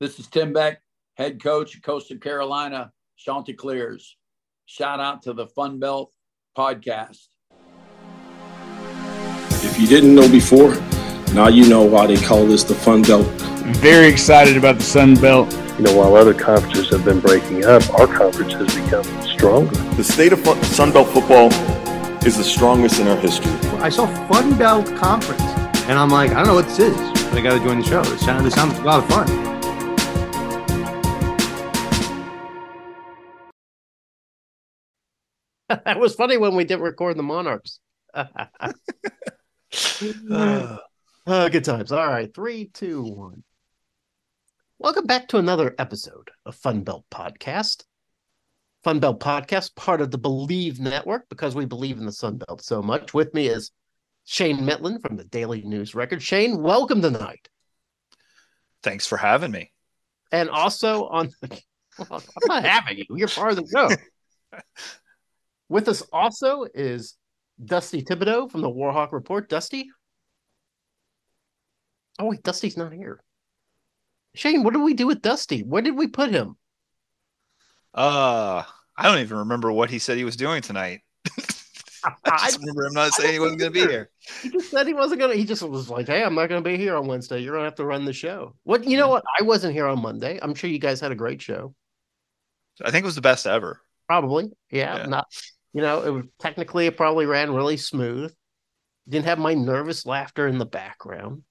This is Tim Beck, head coach of Coastal Carolina Chanticleers. Shout out to the Fun Belt podcast. If you didn't know before, now you know why they call this the Fun Belt. Very excited about the Sun Belt. You know, while other conferences have been breaking up, our conference has become stronger. The state of fun- Sun Belt football is the strongest in our history. I saw Fun Belt Conference, and I'm like, I don't know what this is. But I got to join the show. It sounds, it sounds a lot of fun. that was funny when we didn't record the Monarchs. uh, good times. All right, three, two, one. Welcome back to another episode of Fun Belt Podcast. Fun Belt Podcast, part of the Bleav Network, because we believe in the Sun Belt so much. With me is Shane Mettlen from the Daily News Record. Shane, welcome tonight. Thanks for having me. And also on, well, I'm not having you. You're part of the show. With us also is Dusty Thibodeau from the Warhawk Report. Dusty? Oh, wait, Dusty's not here. Shane, what did we do with Dusty? Where did we put him? Uh, I don't even remember what he said he was doing tonight. I just remember him not saying he wasn't going to be here. He just said he wasn't going to. He just was like, "Hey, I'm not going to be here on Wednesday. You're going to have to run the show." What? You know what? I wasn't here on Monday. I'm sure you guys had a great show. I think it was the best ever. Probably, yeah. Yeah. Not, you know, it was technically it probably ran really smooth. Didn't have my nervous laughter in the background.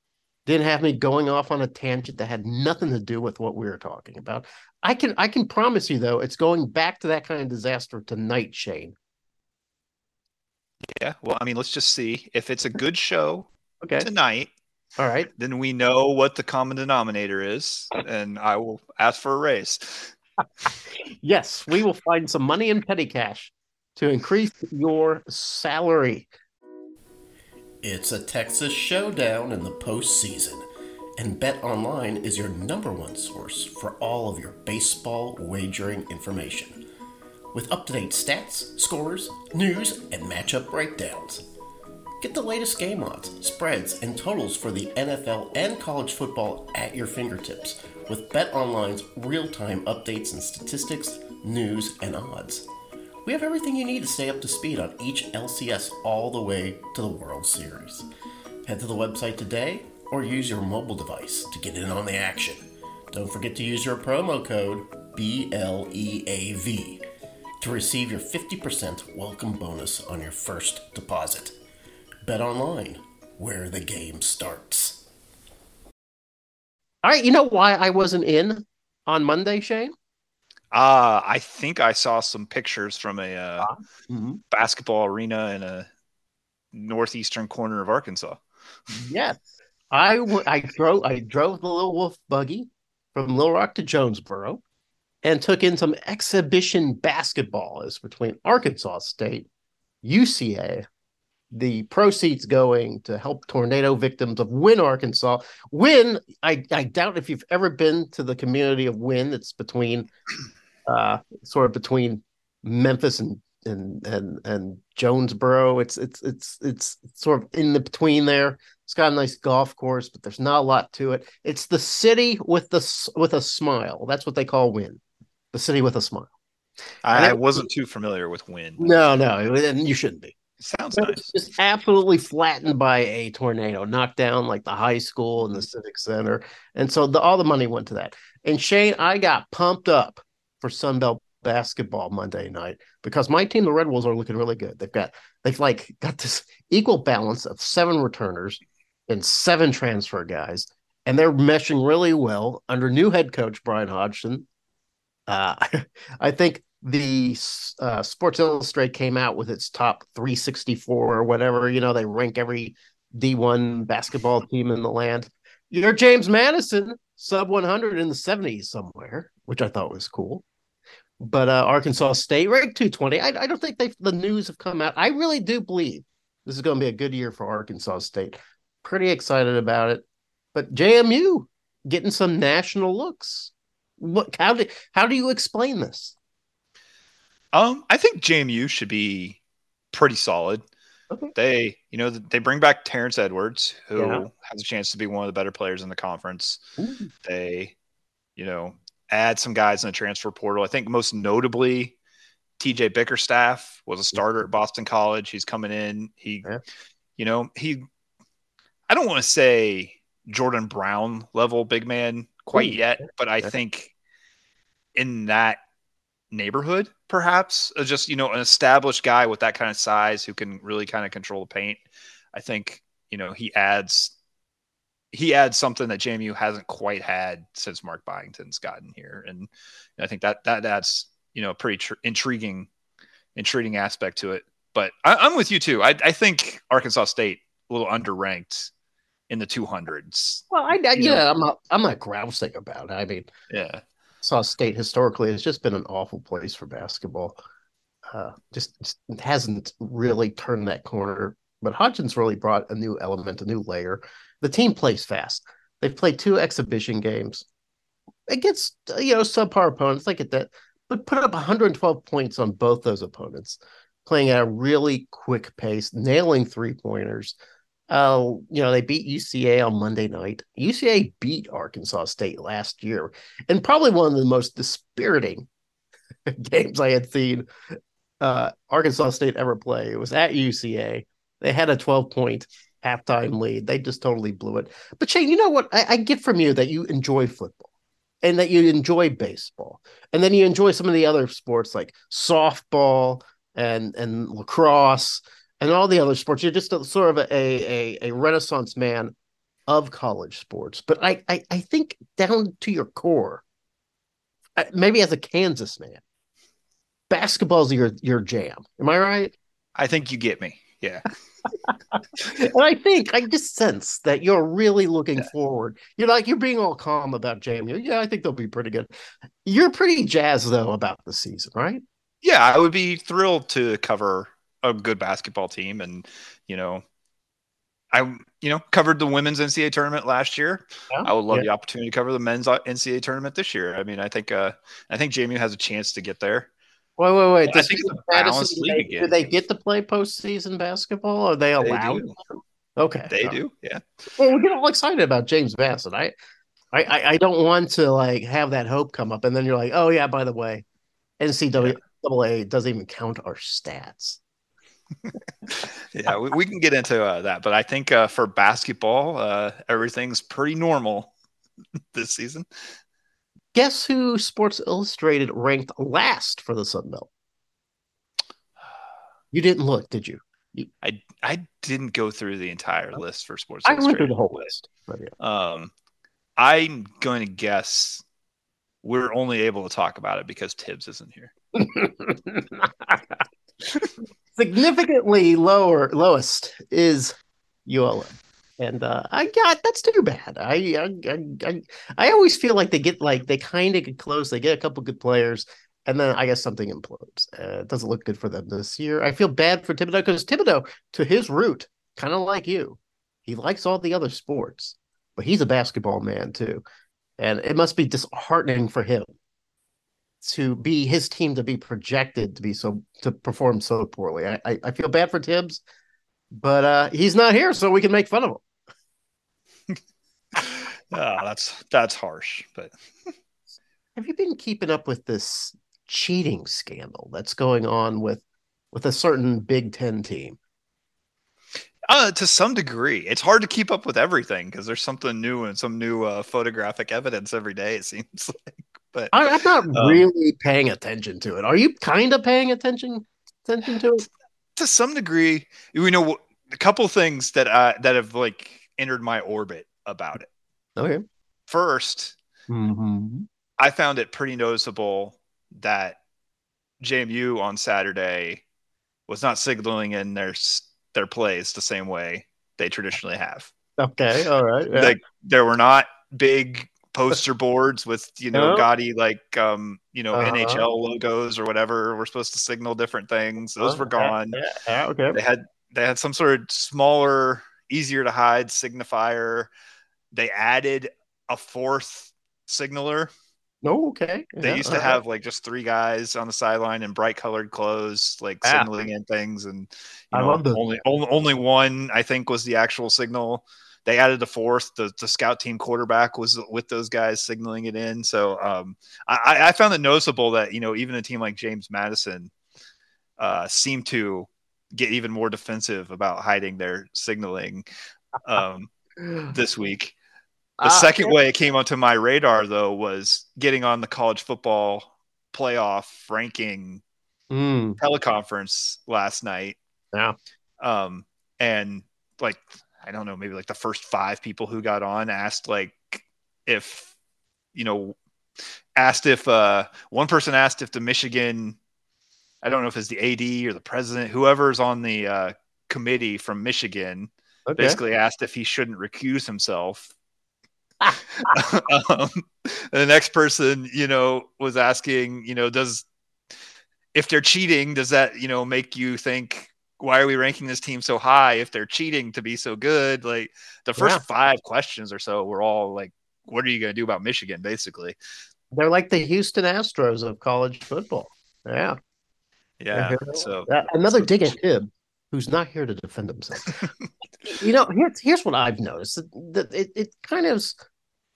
Didn't have me going off on a tangent that had nothing to do with what we were talking about. I can I can promise you though, it's going back to that kind of disaster tonight, Shane. Yeah. Well, I mean, let's just see if it's a good show Okay. tonight. All right. Then we know what the common denominator is, and I will ask for a raise. Yes, we will find some money in petty cash to increase your salary. It's a Texas showdown in the postseason, and Bet Online is your number one source for all of your baseball wagering information. With up to date stats, scores, news, and matchup breakdowns. Get the latest game odds, spreads, and totals for the NFL and college football at your fingertips with BetOnline's real-time updates and statistics, news, and odds. We have everything you need to stay up to speed on each LCS all the way to the World Series. Head to the website today or use your mobile device to get in on the action. Don't forget to use your promo code BLEAV to receive your 50% welcome bonus on your first deposit. Bet online, where the game starts. All right, you know why I wasn't in on Monday, Shane? Uh, I think I saw some pictures from a uh, Mm-hmm. basketball arena in a northeastern corner of Arkansas. Yes, I w- I drove I drove the little wolf buggy from Little Rock to Jonesboro, and took in some exhibition basketball. Is between Arkansas State, UCA. The proceeds going to help tornado victims of Wynne, Arkansas. Wynne, I, I doubt if you've ever been to the community of Wynne. It's between, uh, sort of between Memphis and and and and Jonesboro. It's it's it's it's sort of in the between there. It's got a nice golf course, but there's not a lot to it. It's the city with the with a smile. That's what they call Wynne, the city with a smile. And I wasn't too familiar with Wynne. No, no, and you shouldn't be. Sounds But nice. It's just absolutely flattened by a tornado, knocked down like the high school and the civic center, and so the, all the money went to that. And Shane, I got pumped up for Sunbelt basketball Monday night because my team, the Red Wolves, are looking really good. They've got they've like got this equal balance of seven returners and seven transfer guys, and they're meshing really well under new head coach Bryan Hodgson. Uh, I think the uh, Sports Illustrated came out with its top 364 or whatever. You know, they rank every D1 basketball team in the land. You're James Madison, sub 100 in the 70s somewhere, which I thought was cool. But uh, Arkansas State ranked 220. I, I don't think they the news have come out. I really do believe this is going to be a good year for Arkansas State. Pretty excited about it. But JMU getting some national looks. What? How do how do you explain this? Um, I think JMU should be pretty solid. Okay. They, you know, they bring back Terrence Edwards, who Yeah. has a chance to be one of the better players in the conference. Ooh. They you know, add some guys in the transfer portal. I think most notably, TJ Bickerstaff was a starter at Boston College. He's coming in. He, yeah. you know, he, I don't want to say Jordan Brown level big man quite Ooh, yet, but I think in that neighborhood, perhaps uh, just, you know, an established guy with that kind of size who can really kind of control the paint. I think, you know, he adds he adds something that JMU hasn't quite had since Mark Byington's gotten here, and I think that that adds you know a pretty tr- intriguing intriguing aspect to it. But I, am with you too. I, I think Arkansas State a little underranked in the 200s. Well, I, I yeah, know? I'm I'm not grousing about it. I mean, yeah, Arkansas State historically has just been an awful place for basketball. Uh, just, just hasn't really turned that corner. But Hodgson really brought a new element, a new layer the team plays fast. They've played two exhibition games against you know subpar opponents. I get that, but put up 112 points on both those opponents, playing at a really quick pace, nailing three pointers. Uh, you know, they beat UCA on Monday night. UCA beat Arkansas State last year, and probably one of the most dispiriting games I had seen uh, Arkansas State ever play. It was at UCA. They had a 12 point halftime lead. They just totally blew it. But Shane, you know what? I, I get from you that you enjoy football and that you enjoy baseball, and then you enjoy some of the other sports like softball and and lacrosse and all the other sports. You're just a, sort of a, a a renaissance man of college sports. But I I, I think down to your core, uh, maybe as a Kansas man, basketball's your your jam. Am I right? I think you get me. Yeah. and I think I just sense that you're really looking yeah. forward. You're like you're being all calm about JMU. Yeah, I think they'll be pretty good. You're pretty jazzed though about the season, right? Yeah, I would be thrilled to cover a good basketball team, and you know, I you know covered the women's NCAA tournament last year. Yeah. I would love yeah. the opportunity to cover the men's NCAA tournament this year. I mean, I think uh, I think JMU has a chance to get there. Wait, wait, wait. Does Madison, they, do they get to play postseason basketball? Are they allowed? They okay, they do. Yeah. Well, we get all excited about James Madison. I, I, I don't want to like have that hope come up, and then you're like, oh yeah, by the way, NCAA yeah. doesn't even count our stats. yeah, we, we, can get into uh, that, but I think uh, for basketball, uh, everything's pretty normal this season. Guess who Sports Illustrated ranked last for the Sun Belt? You didn't look, did you? you I I didn't go through the entire list for Sports. Illustrated. I went through the whole list. Yeah. Um, I'm going to guess we're only able to talk about it because Thibs isn't here. Significantly lower, lowest is ULM and uh, I got that's too bad. I, I I I always feel like they get like they kind of get close. They get a couple good players, and then I guess something implodes. Uh, it doesn't look good for them this year. I feel bad for Thibodeau because Thibodeau, to his root, kind of like you, he likes all the other sports, but he's a basketball man too, and it must be disheartening for him to be his team to be projected to be so to perform so poorly. I I, I feel bad for Thibs, but uh, he's not here, so we can make fun of him oh, that's that's harsh, but have you been keeping up with this cheating scandal that's going on with with a certain Big Ten team? Uh, to some degree, it's hard to keep up with everything because there's something new and some new uh, photographic evidence every day. It seems like, but I, am not um, really paying attention to it. Are you kind of paying attention attention to it? To some degree, you know, a couple things that uh, that have like entered my orbit about it. Okay. 1st mm-hmm. I found it pretty noticeable that JMU on Saturday was not signaling in their their plays the same way they traditionally have. Okay, all right. Yeah. Like there were not big poster boards with you know oh. gaudy like um you know uh-huh. NHL logos or whatever. We're supposed to signal different things. Those oh, were gone. Yeah, yeah, okay. They had they had some sort of smaller easier to hide signifier. They added a fourth signaler. Oh, okay. They used to have like just three guys on the sideline in bright colored clothes, like yeah. signaling in things, and you know, only, only only one I think was the actual signal. They added the fourth. The, the scout team quarterback was with those guys signaling it in. So um, I, I found it noticeable that you know even a team like James Madison uh, seemed to get even more defensive about hiding their signaling um, this week. The uh, second way it came onto my radar though was getting on the college football playoff ranking mm. teleconference last night. Yeah. Um, and like I don't know, maybe like the first five people who got on asked like if you know asked if uh one person asked if the Michigan I don't know if it's the AD or the president, whoever's on the uh, committee from Michigan, okay. basically asked if he shouldn't recuse himself. um, the next person, you know, was asking, you know, does if they're cheating, does that, you know, make you think why are we ranking this team so high if they're cheating to be so good? Like the first yeah. five questions or so were all like, what are you going to do about Michigan? Basically, they're like the Houston Astros of college football. Yeah. Yeah. So uh, another dig at him who's not here to defend himself. you know, here's here's what I've noticed that it, it kind of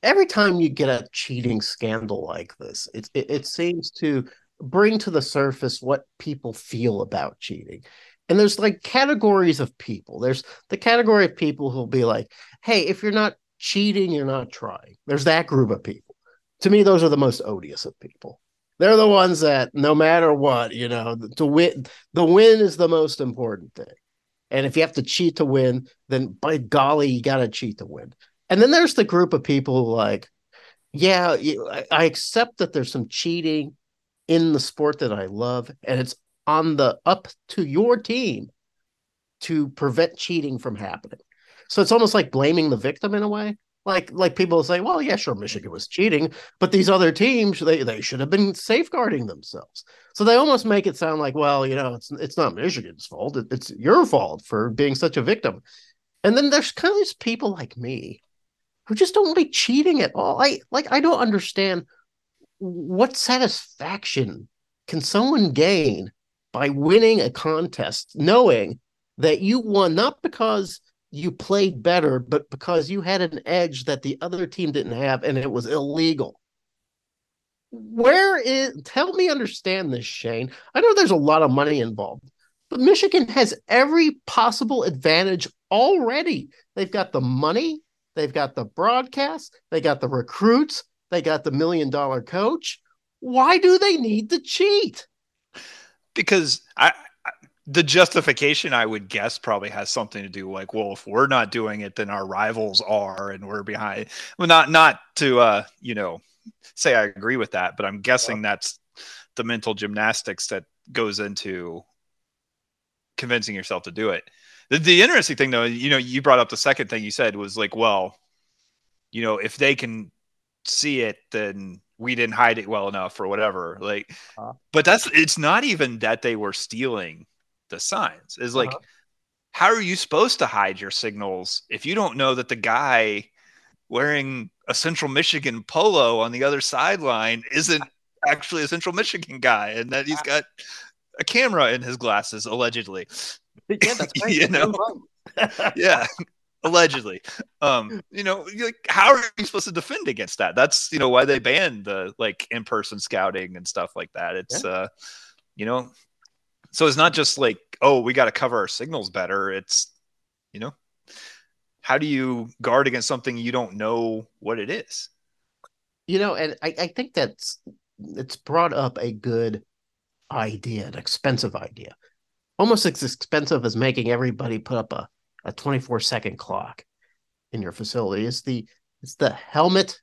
every time you get a cheating scandal like this, it, it, it seems to bring to the surface what people feel about cheating. And there's like categories of people. There's the category of people who'll be like, hey, if you're not cheating, you're not trying. There's that group of people. To me, those are the most odious of people. They're the ones that no matter what, you know, to win the win is the most important thing. And if you have to cheat to win, then by golly, you got to cheat to win. And then there's the group of people who like, yeah, I accept that there's some cheating in the sport that I love, and it's on the up to your team to prevent cheating from happening. So it's almost like blaming the victim in a way. Like like people say, well, yeah, sure, Michigan was cheating, but these other teams they they should have been safeguarding themselves. So they almost make it sound like, well, you know, it's it's not Michigan's fault; it, it's your fault for being such a victim. And then there's kind of these people like me who just don't like cheating at all. I like I don't understand what satisfaction can someone gain by winning a contest, knowing that you won not because you played better, but because you had an edge that the other team didn't have and it was illegal. Where is, help me understand this, Shane? I know there's a lot of money involved, but Michigan has every possible advantage already. They've got the money, they've got the broadcast, they got the recruits, they got the million dollar coach. Why do they need to cheat? Because I, the justification I would guess probably has something to do like, well, if we're not doing it, then our rivals are, and we're behind. Well, not not to uh, you know say I agree with that, but I'm guessing that's the mental gymnastics that goes into convincing yourself to do it. The, the interesting thing, though, you know, you brought up the second thing you said was like, well, you know, if they can see it, then we didn't hide it well enough or whatever. Like, uh-huh. but that's it's not even that they were stealing the signs. Is like, uh-huh. how are you supposed to hide your signals if you don't know that the guy wearing a Central Michigan polo on the other sideline isn't actually a Central Michigan guy and that he's got a camera in his glasses allegedly. Yeah, that's right. you know, yeah allegedly. Um you know like how are you supposed to defend against that? That's you know why they banned the like in-person scouting and stuff like that. It's yeah. uh you know so it's not just like oh we got to cover our signals better. It's you know how do you guard against something you don't know what it is? You know and i, I think that's it's brought up a good idea an expensive idea. Almost as expensive as making everybody put up a a 24 second clock in your facility. It's the it's the helmet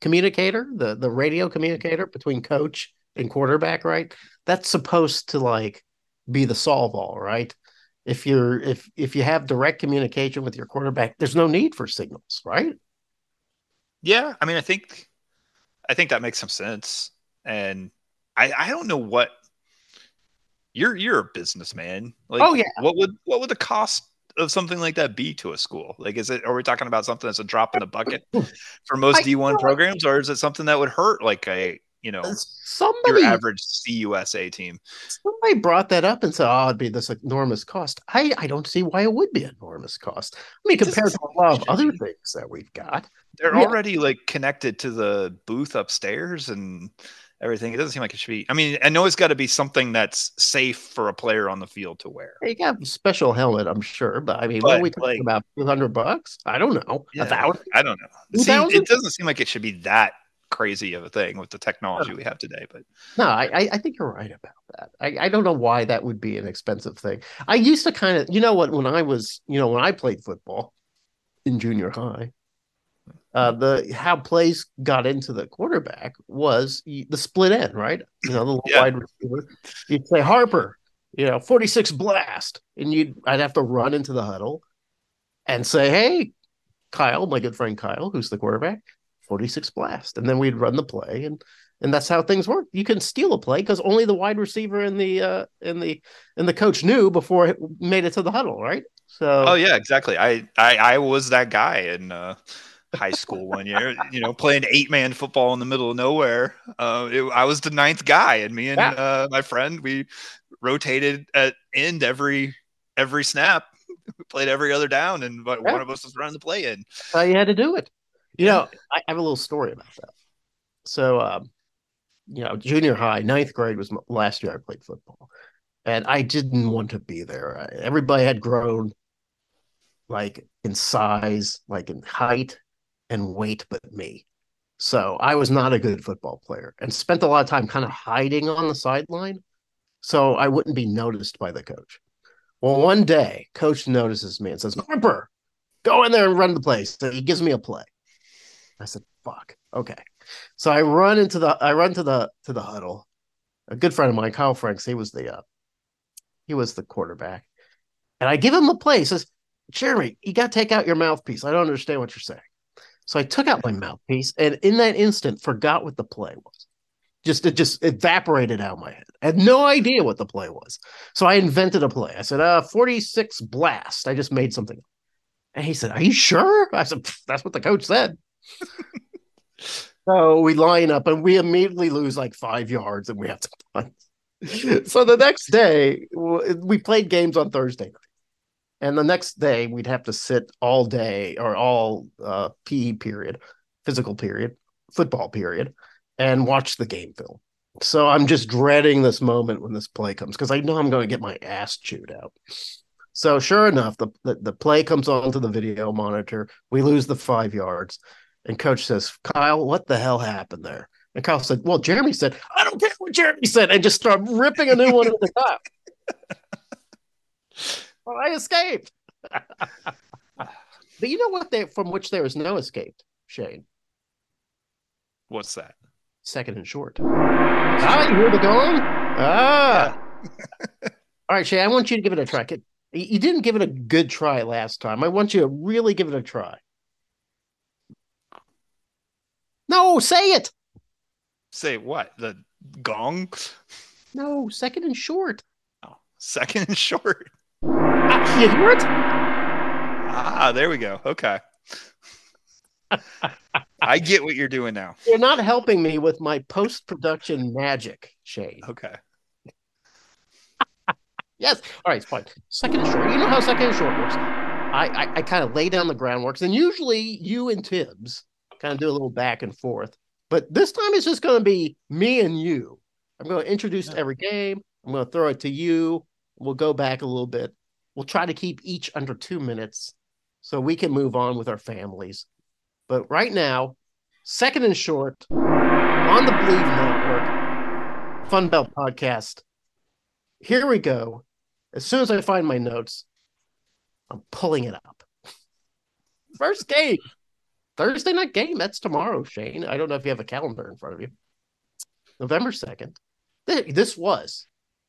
communicator, the the radio communicator between coach and quarterback, right? That's supposed to like be the solve all, right? If you're if if you have direct communication with your quarterback, there's no need for signals, right? Yeah, I mean, I think I think that makes some sense, and I I don't know what you're you're a businessman. Like, oh yeah, what would what would the cost of something like that be to a school? Like, is it, are we talking about something that's a drop in the bucket for most D1 programs, or is it something that would hurt like a, you know somebody your average CUSA team. Somebody brought that up and said, "Oh, it'd be this enormous cost." I I don't see why it would be enormous cost. I mean, compared to a lot of other things that we've got, they're Yeah. already like connected to the booth upstairs and everything. It doesn't seem like it should be. I mean, I know it's got to be something that's safe for a player on the field to wear. you got a special helmet, I'm sure, but I mean, what are we talking like- about? Two hundred bucks? I don't know. Yeah, A thousand? I don't know. See, it doesn't seem like it should be that crazy of a thing with the technology we have today. But No, I, I I think you're right about that. I, I don't know why that would be an expensive thing. I used to kind of, you know what, when I was, you know, when I played football in junior high, uh, the how plays got into the quarterback was the split end, right? You know, the Yeah. wide receiver. You'd say Harper, you know, 46 blast, and you'd I'd have to run into the huddle and say, Hey, Kyle, my good friend Kyle, who's the quarterback, 46 blast. And then we'd run the play and and that's how things work. You can steal a play because only the wide receiver and the uh and the and the coach knew before it made it to the huddle, right? So oh yeah, exactly. I I, I was that guy and uh, high school one year. You know, playing eight man football in the middle of nowhere. Uh, it, I was the ninth guy, and me and Yeah. uh, my friend we rotated at end every every snap. We played every other down, and but Yeah. one of us was running the play in. That's how you had to do it. You know, I I have a little story about that. So, um, you know, junior high, ninth grade was m- last year I played football, and I didn't want to be there. I- Everybody had grown, like in size, like in height and wait but me. So I was not a good football player, and spent a lot of time kind of hiding on the sideline, so I wouldn't be noticed by the coach. Well, one day, coach notices me and says, "Harper, go in there and run the play." So he gives me a play. I said, "Fuck, okay." So I run into the I run to the to the huddle. A good friend of mine, Kyle Franks, he was the uh, he was the quarterback, and I give him the play. He says, "Jeremy, you got to take out your mouthpiece. I don't understand what you're saying." So I took out my mouthpiece, and in that instant, forgot what the play was. Just it just evaporated out of my head. I had no idea what the play was. So I invented a play. I said, uh, 46 blast. I just made something. And he said, Are you sure? I said, That's what the coach said. so we line up and we immediately lose like five yards and we have to punt. so the next day, we played games on Thursday night. And the next day, we'd have to sit all day or all uh, PE period, physical period, football period, and watch the game film. So I'm just dreading this moment when this play comes because I know I'm going to get my ass chewed out. So sure enough, the, the the play comes onto the video monitor. We lose the five yards, and coach says, "Kyle, what the hell happened there?" And Kyle said, "Well, Jeremy said I don't care what Jeremy said," and just start ripping a new one at the top. well, I escaped. but you know what? They from which there is no escape, Shane. What's that? Second and short. Ah, you hear the gong? Ah. All right, Shay, I want you to give it a try. Could- You you didn't give it a good try last time. I want you to really give it a try. No, say it. Say what? The gong? No, second and short. Oh, second and short. You hear it? Ah, there we go. Okay. I get what you're doing now. You're not helping me with my post production magic, Shane. Okay. Yes. All right, it's fine. Second and short. You know how second and short works. I I, I kind of lay down the groundwork, and usually you and Thibs kind of do a little back and forth. But this time it's just going to be me and you. I'm going to introduce every game. I'm going to throw it to you. We'll go back a little bit. We'll try to keep each under two minutes so we can move on with our families. But right now, second and short on the Bleav Network, Fun Belt Podcast. Here we go. As soon as I find my notes, I'm pulling it up. First game, Thursday night game. That's tomorrow, Shane. I don't know if you have a calendar in front of you. November 2nd. This was.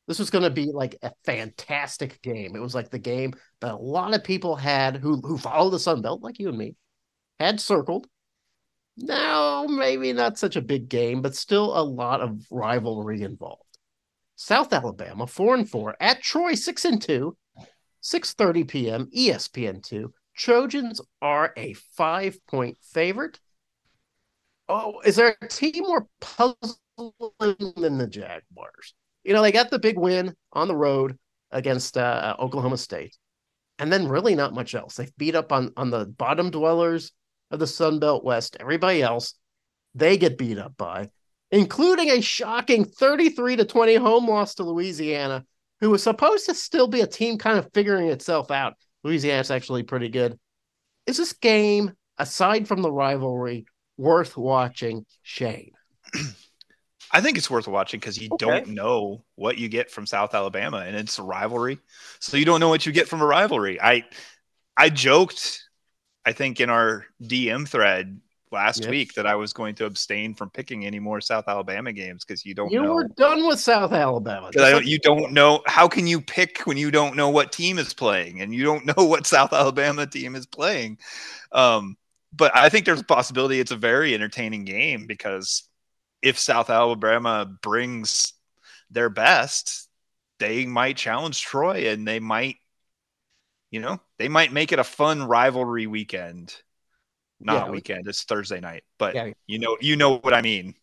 This was going to be like a fantastic game. It was like the game that a lot of people had who who follow the Sun Belt, like you and me, had circled. Now, maybe not such a big game, but still a lot of rivalry involved. South Alabama, four and four, at Troy, six and two, 6:30 p.m. ESPN two. Trojans are a five-point favorite. Oh, is there a team more puzzling than the Jaguars. You know, they got the big win on the road against uh, Oklahoma State, and then really not much else. They've beat up on on the bottom dwellers of the Sun Belt West. Everybody else, they get beat up by, including a shocking 33 to 20 home loss to Louisiana, who was supposed to still be a team kind of figuring itself out. Louisiana's actually pretty good. Is this game, aside from the rivalry, worth watching, Shane? I think it's worth watching because you okay. don't know what you get from South Alabama, and it's a rivalry, so you don't know what you get from a rivalry. I I joked, I think in our DM thread last yes. week that I was going to abstain from picking any more South Alabama games because you don't. You know. were done with South Alabama. Don't, you don't know how can you pick when you don't know what team is playing and you don't know what South Alabama team is playing. Um, but I think there's a possibility it's a very entertaining game because if South Alabama brings their best, they might challenge Troy and they might, you know, they might make it a fun rivalry weekend. Not yeah, weekend, it's Thursday night, but yeah. you know, you know what I mean.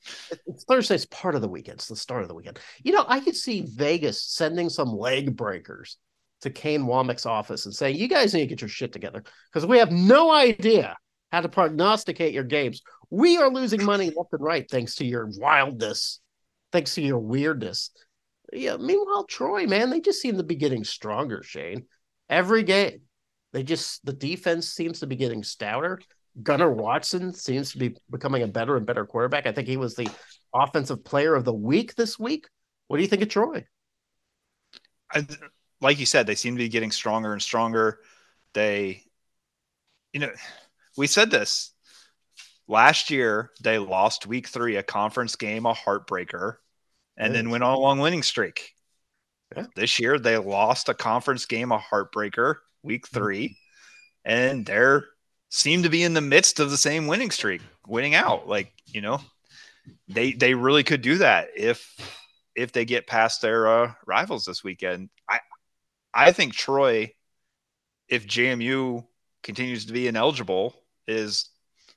It's Thursday's part of the weekend. It's the start of the weekend. You know, I could see Vegas sending some leg breakers to Kane Wommack's office and saying, "You guys need to get your shit together because we have no idea how to prognosticate your games. We are losing money left and right thanks to your wildness, thanks to your weirdness. Yeah. Meanwhile, Troy, man, they just seem to be getting stronger. Shane, every game, they just the defense seems to be getting stouter. Gunnar Watson seems to be becoming a better and better quarterback. I think he was the offensive player of the week this week. What do you think of Troy? I, like you said, they seem to be getting stronger and stronger. They, you know, we said this last year. They lost week three, a conference game, a heartbreaker, and then went on a long winning streak. Yeah. This year, they lost a conference game, a heartbreaker, week mm-hmm. three, and they're seem to be in the midst of the same winning streak, winning out. Like you know, they they really could do that if if they get past their uh, rivals this weekend. I I think Troy, if JMU continues to be ineligible, is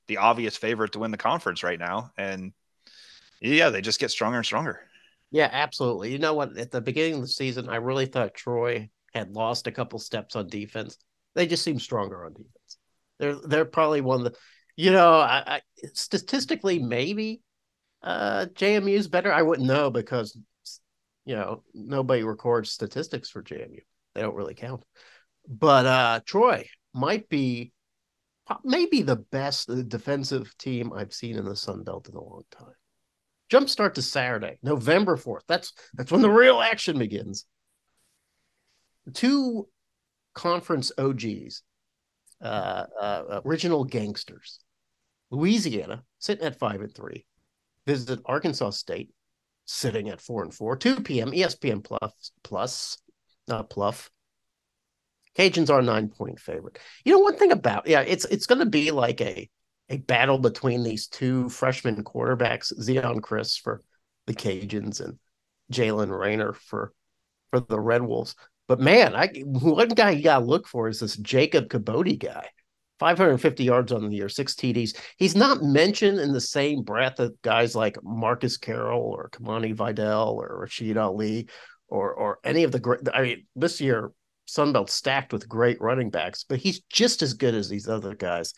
the obvious favorite to win the conference right now. And yeah, they just get stronger and stronger. Yeah, absolutely. You know what? At the beginning of the season, I really thought Troy had lost a couple steps on defense. They just seem stronger on defense. They're they're probably one of the, you know, I, I statistically maybe uh JMU is better. I wouldn't know because you know nobody records statistics for JMU. They don't really count. But uh Troy might be maybe the best defensive team I've seen in the Sun Belt in a long time. Jumpstart to Saturday, November 4th. That's that's when the real action begins. Two conference OGs, uh, uh, original gangsters. Louisiana sitting at five and three. Visit Arkansas State, sitting at four and four. 2 p.m. ESPN plus plus, not pluff. Cajuns are nine point favorite. You know, one thing about yeah, it's it's going to be like a a battle between these two freshman quarterbacks, Zeon Chriss for the Cajuns and Jaylen Raynor for for the Red Wolves. But man, I one guy you got to look for is this Jacob Kibodi guy. 550 yards on the year, six TDs. He's not mentioned in the same breath of guys like Marcus Carroll or Kimani Vidal or Rasheen Ali or or any of the great. I mean, this year Sunbelt stacked with great running backs, but he's just as good as these other guys.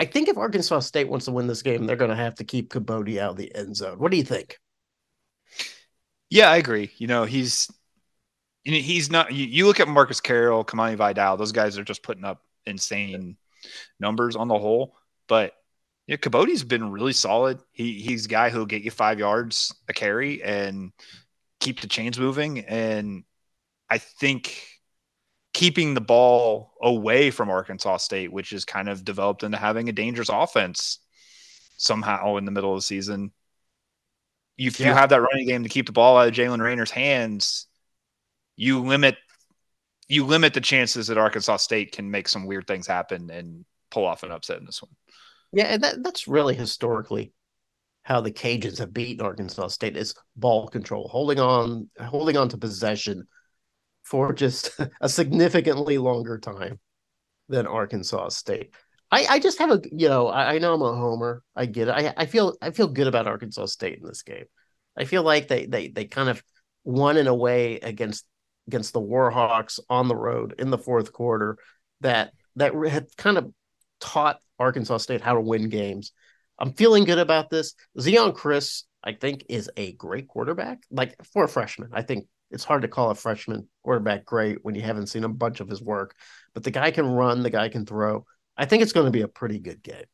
I think if Arkansas State wants to win this game, they're going to have to keep Kibodi out of the end zone. What do you think? Yeah, I agree. You know, he's you know, he's not. You, you look at Marcus Carroll, Kimani Vidal; those guys are just putting up insane numbers on the whole. But yeah, Kibodi's been really solid. He he's a guy who'll get you five yards a carry and keep the chains moving. And I think keeping the ball away from Arkansas State, which is kind of developed into having a dangerous offense somehow in the middle of the season. If yeah. you have that running game to keep the ball out of Jaylen Raynor's hands, you limit you limit the chances that Arkansas State can make some weird things happen and pull off an upset in this one. Yeah, and that, that's really historically how the Cajuns have beaten Arkansas State is ball control, holding on, holding on to possession for just a significantly longer time than Arkansas State. I, I just have a you know I, I know I'm a homer. I get it. I I feel I feel good about Arkansas State in this game. I feel like they they they kind of won in a way against against the Warhawks on the road in the fourth quarter that that had kind of taught Arkansas State how to win games. I'm feeling good about this. Zeon Chriss, I think, is a great quarterback. Like for a freshman, I think it's hard to call a freshman quarterback great when you haven't seen a bunch of his work. But the guy can run, the guy can throw. I think it's going to be a pretty good game.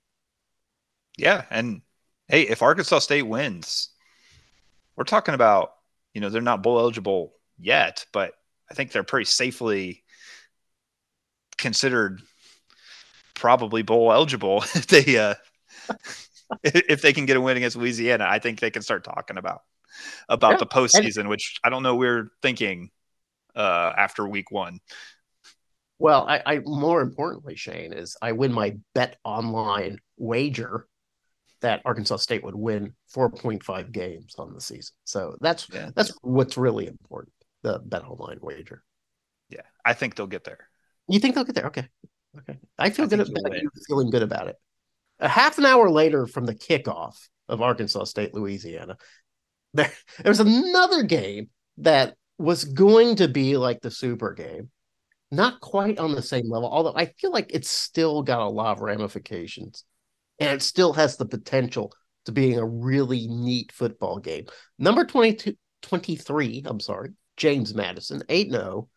Yeah, and hey, if Arkansas State wins, we're talking about you know they're not bowl eligible yet, but I think they're pretty safely considered probably bowl eligible if they uh, if they can get a win against Louisiana. I think they can start talking about about yeah. the postseason, and, which I don't know we're thinking uh, after week one. Well, I, I more importantly, Shane, is I win my bet online wager that Arkansas State would win 4.5 games on the season. So that's yeah. that's what's really important. The bet online wager. Yeah, I think they'll get there. You think they'll get there? Okay, okay. I feel I good about you feeling good about it. A half an hour later from the kickoff of Arkansas State Louisiana, there, there was another game that was going to be like the super game not quite on the same level, although I feel like it's still got a lot of ramifications and it still has the potential to being a really neat football game. Number 22, 23, I'm sorry, James Madison, 8 0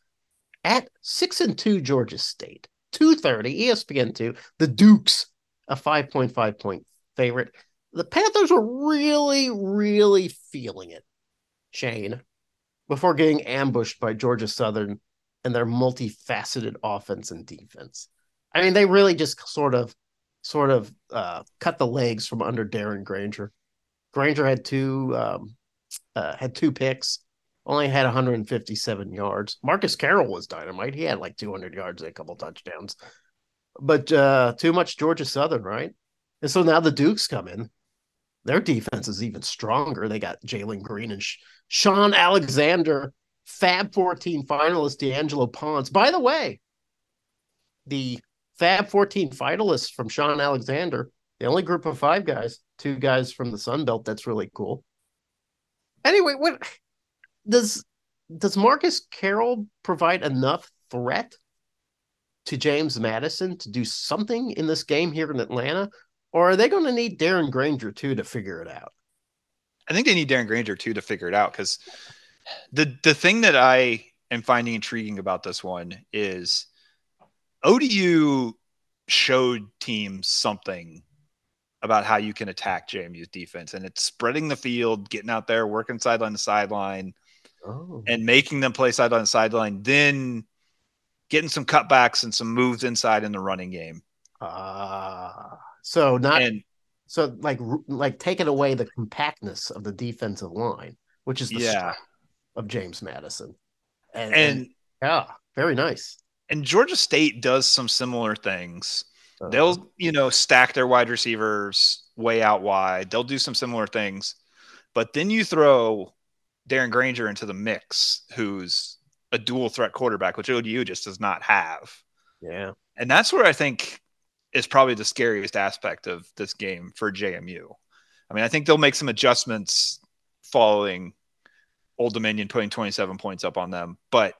at 6 and 2 Georgia State. 230, ESPN 2, the Dukes, a 5.5 point favorite. The Panthers were really, really feeling it, Shane, before getting ambushed by Georgia Southern and their multifaceted offense and defense. I mean, they really just sort of sort of uh, cut the legs from under Darren Grainger. Grainger had two um, uh, had two picks, only had 157 yards. Marcus Carroll was dynamite. He had like 200 yards and a couple touchdowns. But uh, too much Georgia Southern, right? And so now the Dukes come in. Their defense is even stronger. They got Jalen Green and Sean Alexander Fab 14 finalist D'Angelo Ponce. By the way, the Fab 14 finalists from Sean Alexander, the only group of five guys, two guys from the Sun Belt. That's really cool. Anyway, what does does Marcus Carroll provide enough threat to James Madison to do something in this game here in Atlanta? Or are they going to need Darren Grainger too to figure it out? I think they need Darren Grainger too to figure it out because the the thing that I am finding intriguing about this one is ODU showed teams something about how you can attack JMU's defense, and it's spreading the field, getting out there, working sideline to sideline, oh. and making them play sideline to sideline. Then getting some cutbacks and some moves inside in the running game. Ah, uh, so not and, so like like taking away the compactness of the defensive line, which is the yeah of James Madison. And, and, and yeah, very nice. And Georgia State does some similar things. Uh-huh. They'll, you know, stack their wide receivers way out wide. They'll do some similar things. But then you throw Darren Grainger into the mix, who's a dual threat quarterback, which ODU just does not have. Yeah. And that's where I think is probably the scariest aspect of this game for JMU. I mean, I think they'll make some adjustments following Old Dominion putting 27 points up on them. But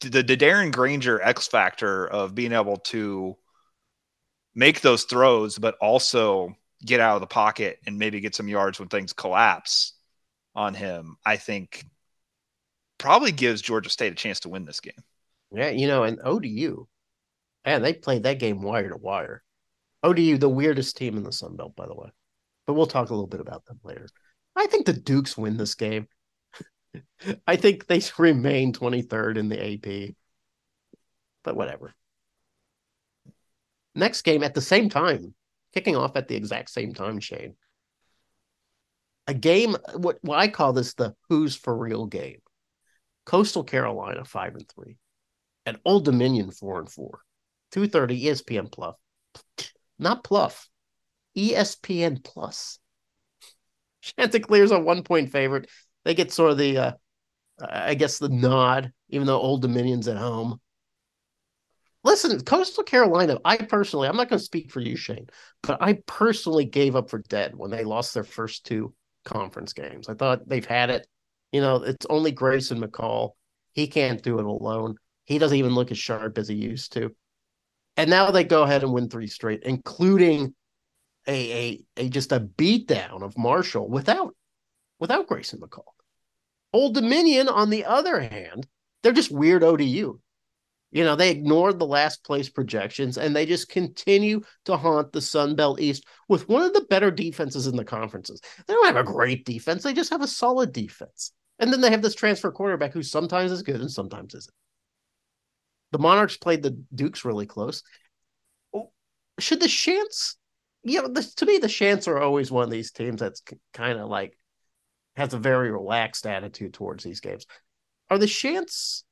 the, the Darren Grainger X factor of being able to make those throws, but also get out of the pocket and maybe get some yards when things collapse on him, I think probably gives Georgia State a chance to win this game. Yeah, you know, and ODU, and they played that game wire to wire. ODU, the weirdest team in the Sun Belt, by the way. But we'll talk a little bit about them later. I think the Dukes win this game. I think they remain 23rd in the AP. But whatever. Next game at the same time, kicking off at the exact same time, Shane. A game, what, what I call this the who's for real game. Coastal Carolina, 5 and 3. And Old Dominion, 4 and 4. 230 ESPN Plus. Not Pluff. ESPN Plus. Chanticleer's a one point favorite. They get sort of the, uh, I guess, the nod, even though Old Dominion's at home. listen, Coastal Carolina, I personally, I'm not going to speak for you, Shane, but I personally gave up for dead when they lost their first two conference games. I thought they've had it. You know, it's only Grayson McCall. He can't do it alone. He doesn't even look as sharp as he used to. And now they go ahead and win three straight, including a a, a just a beatdown of Marshall without without Grayson McCall. Old Dominion, on the other hand, they're just weird ODU. You know, they ignored the last place projections and they just continue to haunt the Sun Belt East with one of the better defenses in the conferences. They don't have a great defense, they just have a solid defense. And then they have this transfer quarterback who sometimes is good and sometimes isn't. The Monarchs played the Dukes really close. Oh, should the Chants, you know, the, to me, the Chants are always one of these teams that's kind of like has a very relaxed attitude towards these games. Are the Chants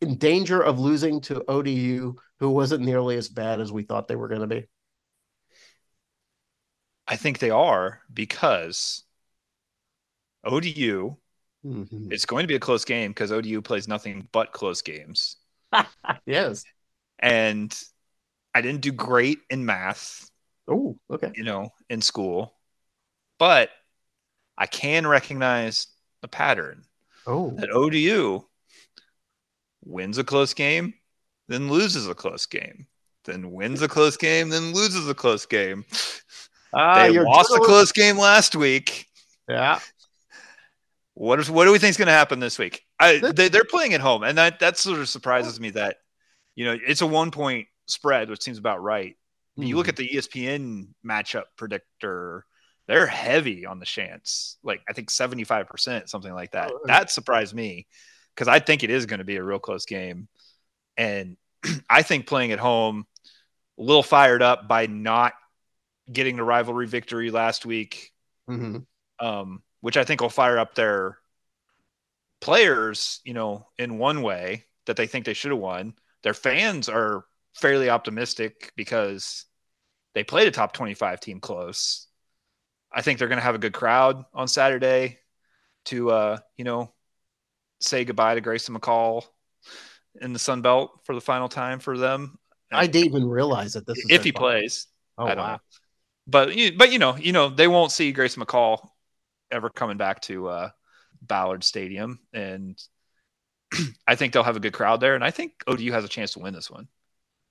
in danger of losing to ODU, who wasn't nearly as bad as we thought they were going to be? I think they are because ODU, mm-hmm. it's going to be a close game because ODU plays nothing but close games. yes. And I didn't do great in math. Oh, okay. You know, in school, but I can recognize a pattern. Oh, that ODU wins a close game, then loses a close game, then wins a close game, then loses a close game. Uh, they lost a close game last week. Yeah. What is what do we think is going to happen this week? I, they, are playing at home, and that that sort of surprises me. That you know it's a one point spread, which seems about right. Mm-hmm. You look hmm. at the ESPN matchup predictor; they're heavy on the Chants, like I think seventy five percent, something like that. Oh, that surprised me because I think it is going to be a real close game. And I think playing at home, a little fired up by not getting the rivalry victory last week, mm-hmm. um, which I think will fire up their players, you know, in one way that they think they should have won. Their fans are fairly optimistic because they played a top 25 team close. I think they're going to have a good crowd on Saturday to, uh, you know, say goodbye to Grayson McCall in the Sun Belt for the final time for them. I didn't even realize that this is if he plays. Oh wow! Know. But you, but you know, you know, they won't see Grayson McCall ever coming back to uh, Ballard Stadium, and I think they'll have a good crowd there, and I think ODU has a chance to win this one.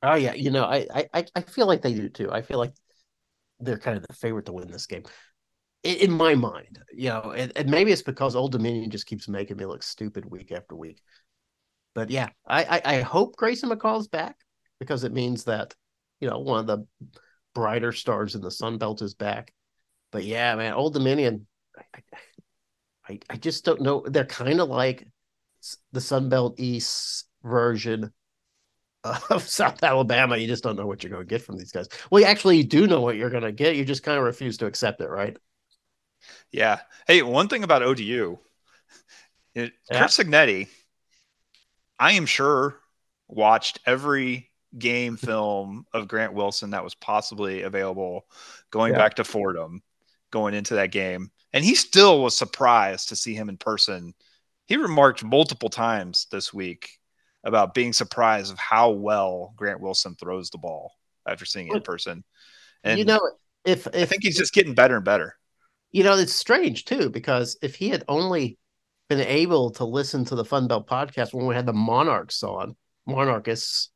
Oh yeah, you know, I I I feel like they do too. I feel like they're kind of the favorite to win this game in my mind, you know, and, and, maybe it's because Old Dominion just keeps making me look stupid week after week. But yeah, I, I, I hope Grayson McCall's back because it means that, you know, one of the brighter stars in the Sun Belt is back. But yeah, man, Old Dominion, I, I, I just don't know. They're kind of like the Sun Belt East version of South Alabama. You just don't know what you're going to get from these guys. Well, you actually do know what you're going to get. You just kind of refuse to accept it, right? Yeah. Hey, one thing about ODU, it, yeah. Curt Cignetti, I am sure watched every game film of Grant Wilson that was possibly available going yeah. back to Fordham going into that game. And he still was surprised to see him in person. He remarked multiple times this week about being surprised of how well Grant Wilson throws the ball after seeing it in person. And you know, if, if I think he's just getting better and better you know, it's strange too, because if he had only been able to listen to the Fun Belt podcast when we had the Monarchs on, Monarchists,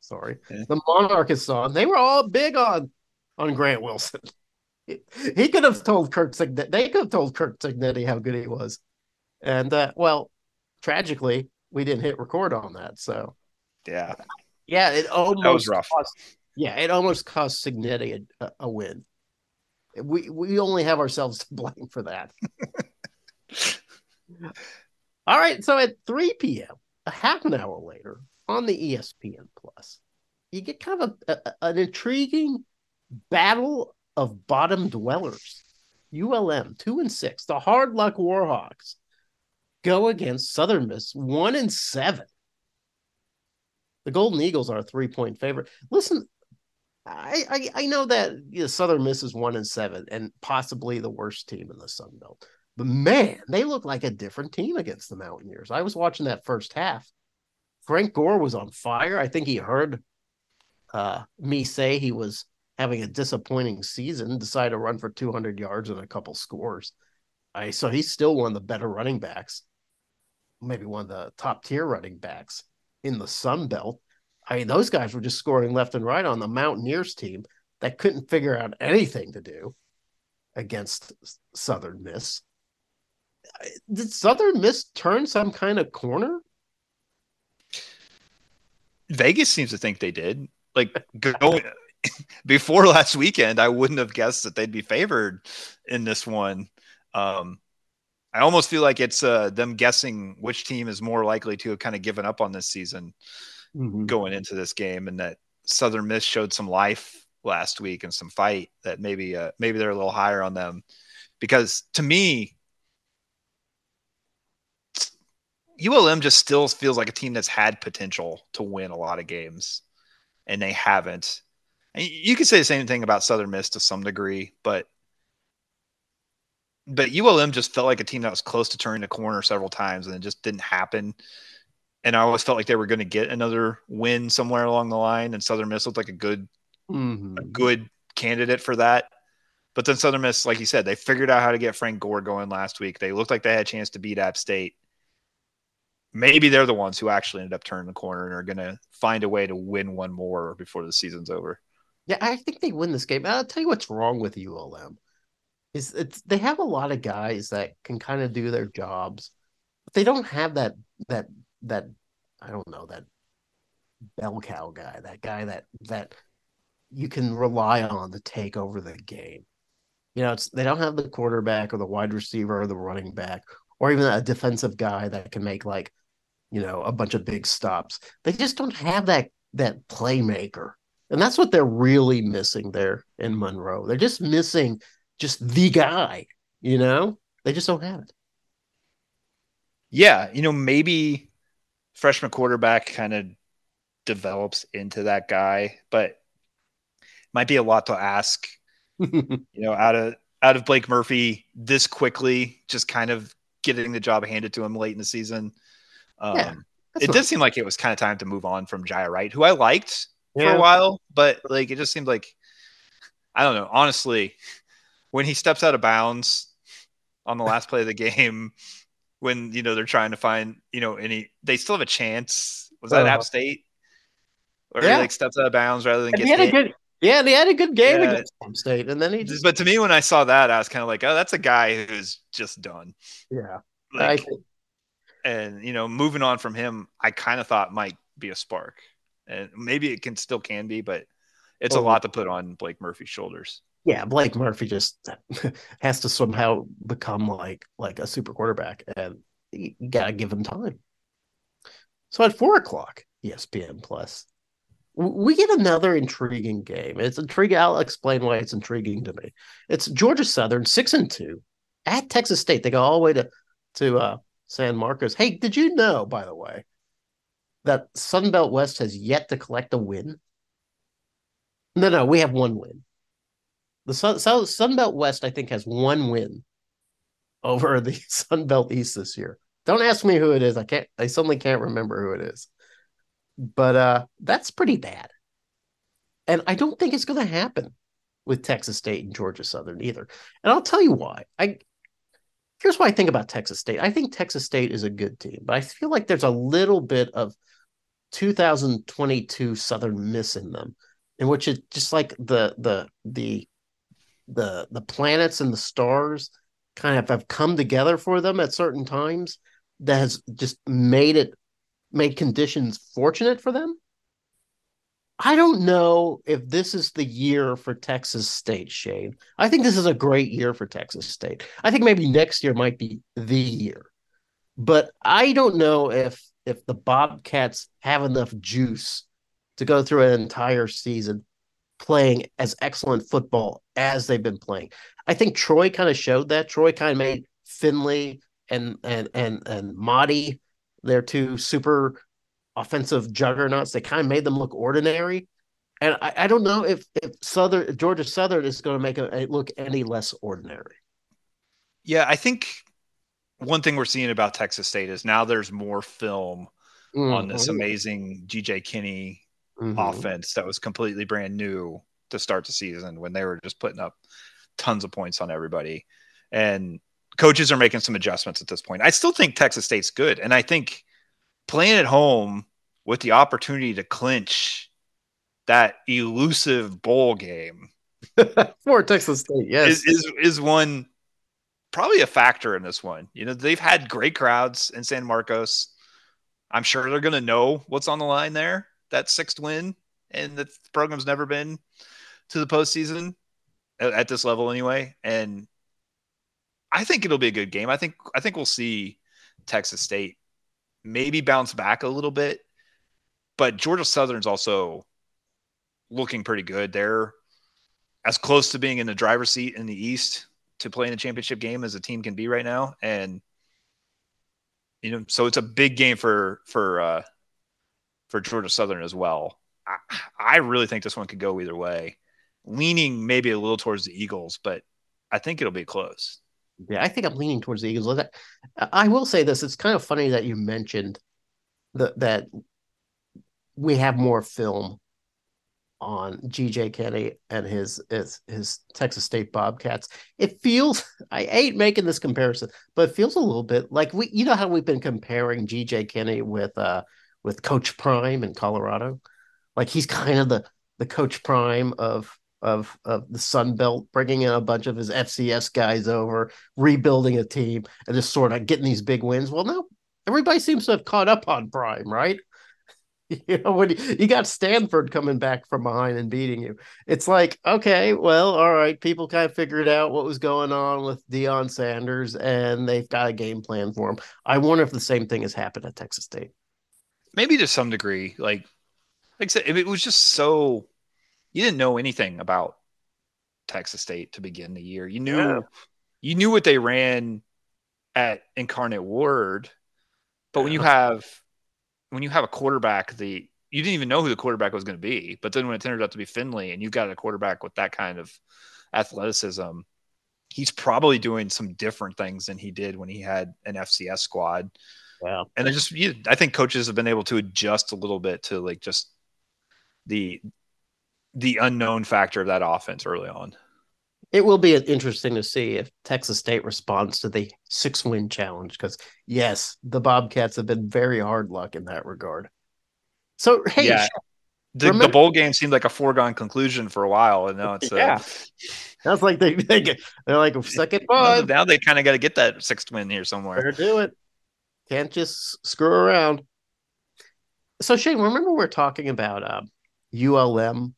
sorry, yeah. the Monarchists on, they were all big on on Grant Wilson. He, could have told Curt Cignetti, they could have told Curt Cignetti how good he was. And uh, well, tragically, we didn't hit record on that. So yeah, yeah, it almost was rough. Cost, yeah, it almost cost Cignetti a, a win we we only have ourselves to blame for that. All right, so at 3 p.m., a half an hour later, on the ESPN Plus, you get kind of a, a, an intriguing battle of bottom dwellers. ULM two and six, the hard luck Warhawks go against Southern Miss one and seven. The Golden Eagles are a three point favorite. Listen, I, I, I know that you know, Southern Miss is one and seven and possibly the worst team in the Sun Belt. But man, they look like a different team against the Mountaineers. I was watching that first half. Frank Gore was on fire. I think he heard uh, me say he was having a disappointing season, decide to run for 200 yards and a couple scores. I so he's still one of the better running backs, maybe one of the top tier running backs in the Sun Belt. I mean, those guys were just scoring left and right on the Mountaineers team that couldn't figure out anything to do against Southern Miss. Did Southern Miss turn some kind of corner? Vegas seems to think they did. Like going before last weekend, I wouldn't have guessed that they'd be favored in this one. Um, I almost feel like it's uh, them guessing which team is more likely to have kind of given up on this season mm-hmm. going into this game, and that Southern Miss showed some life last week and some fight that maybe uh, maybe they're a little higher on them because to me ULM just still feels like a team that's had potential to win a lot of games, and they haven't. You could say the same thing about Southern Miss to some degree, but but ULM just felt like a team that was close to turning the corner several times, and it just didn't happen. And I always felt like they were going to get another win somewhere along the line, and Southern Miss looked like a good mm-hmm. a good candidate for that. But then Southern Miss, like you said, they figured out how to get Frank Gore going last week. They looked like they had a chance to beat App State maybe they're the ones who actually ended up turning the corner and are going to find a way to win one more before the season's over. Yeah, I think they win this game. I'll tell you what's wrong with ULM is it's they have a lot of guys that can kind of do their jobs, but they don't have that that that I don't know that bell cow guy, that guy that that you can rely on to take over the game. You know, it's they don't have the quarterback or the wide receiver or the running back or even a defensive guy that can make like you know, a bunch of big stops. They just don't have that that playmaker. And that's what they're really missing there in Monroe. They're just missing just the guy, you know? They just don't have it. Yeah, you know, maybe freshman quarterback kind of develops into that guy, but might be a lot to ask. you know, out of out of Blake Murphy this quickly, just kind of getting the job handed to him late in the season. Um, yeah, it did seem like it was kind of time to move on from Jiya Wright, who I liked yeah. for a while, but like it just seemed like I don't know. Honestly, when he steps out of bounds on the last play of the game, when you know they're trying to find you know any, they still have a chance. Was that uh, App State? Or yeah. he like steps out of bounds rather than get hit. Good, yeah, and he had a good game yeah. against App State, and then he. Just, but to me, when I saw that, I was kind of like, "Oh, that's a guy who's just done." Yeah, like, and you know, moving on from him, I kind of thought might be a spark, and maybe it can still can be, but it's oh. a lot to put on Blake Murphy's shoulders. Yeah, Blake Murphy just has to somehow become like like a super quarterback, and you gotta give him time. So at four o'clock, ESPN Plus, we get another intriguing game. It's intriguing. I'll explain why it's intriguing to me. It's Georgia Southern, six and two, at Texas State. They go all the way to to uh, San Marcos. Hey, did you know, by the way, that Sunbelt West has yet to collect a win? No, no, we have one win. The Sun, Sunbelt West, I think, has one win over the Sunbelt East this year. Don't ask me who it is. I can't. I suddenly can't remember who it is. But uh, that's pretty bad. And I don't think it's going to happen with Texas State and Georgia Southern either. And I'll tell you why. I here's what I think about Texas State. I think Texas State is a good team, but I feel like there's a little bit of 2022 Southern Miss in them, in which it's just like the the the the the planets and the stars kind of have come together for them at certain times that has just made it made conditions fortunate for them. I don't know if this is the year for Texas State, Shane. I think this is a great year for Texas State. I think maybe next year might be the year. But I don't know if if the Bobcats have enough juice to go through an entire season playing as excellent football as they've been playing. I think Troy kind of showed that. Troy kind of made Finley and and and and Mahdi their two super offensive juggernauts. They kind of made them look ordinary. And I, I don't know if, if Southern Georgia Southern is going to make it look any less ordinary. Yeah, I think one thing we're seeing about Texas State is now there's more film mm-hmm. on this amazing GJ Kinne mm-hmm. offense that was completely brand new to start the season when they were just putting up tons of points on everybody. And coaches are making some adjustments at this point. I still think Texas State's good. And I think playing at home with the opportunity to clinch that elusive bowl game for Texas State, yes, is, is, is one probably a factor in this one. You know, they've had great crowds in San Marcos. I'm sure they're going to know what's on the line there. That sixth win, and the program's never been to the postseason at, at this level anyway. And I think it'll be a good game. I think I think we'll see Texas State maybe bounce back a little bit, but Georgia Southern's also looking pretty good. They're as close to being in the driver's seat in the East to play in a championship game as a team can be right now, and you know, so it's a big game for for uh, for Georgia Southern as well. I, I really think this one could go either way, leaning maybe a little towards the Eagles, but I think it'll be close. Yeah, I think I'm leaning towards the Eagles. I will say this: it's kind of funny that you mentioned that that we have more film on GJ Kinne and his, his his Texas State Bobcats. It feels I hate making this comparison, but it feels a little bit like we you know how we've been comparing GJ Kinne with uh with Coach Prime in Colorado. Like he's kind of the the Coach Prime of of of the Sun Belt, bringing in a bunch of his FCS guys over, rebuilding a team, and just sort of getting these big wins. Well, now everybody seems to have caught up on Prime, right? You know, when you, you got Stanford coming back from behind and beating you, it's like, okay, well, all right, people kind of figured out what was going on with Deion Sanders, and they've got a game plan for him. I wonder if the same thing has happened at Texas State. Maybe to some degree, like, like I said, it was just so you didn't know anything about Texas State to begin the year. You knew yeah. you knew what they ran at Incarnate Word, but when you have when you have a quarterback the you didn't even know who the quarterback was going to be, but then when it turned out to be Finley and you've got a quarterback with that kind of athleticism, he's probably doing some different things than he did when he had an FCS squad. Wow. And I just, you, I think coaches have been able to adjust a little bit to like just the the unknown factor of that offense early on. It will be interesting to see if Texas State responds to the six win challenge because, yes, the Bobcats have been very hard luck in that regard. So, hey, yeah. The, remember- the, bowl game seemed like a foregone conclusion for a while, and now it's uh, yeah. That's like they, they get, they're like second five. Now they kind of got to get that sixth win here somewhere. Better do it. Can't just screw around. So Shane, remember we're talking about uh, ULM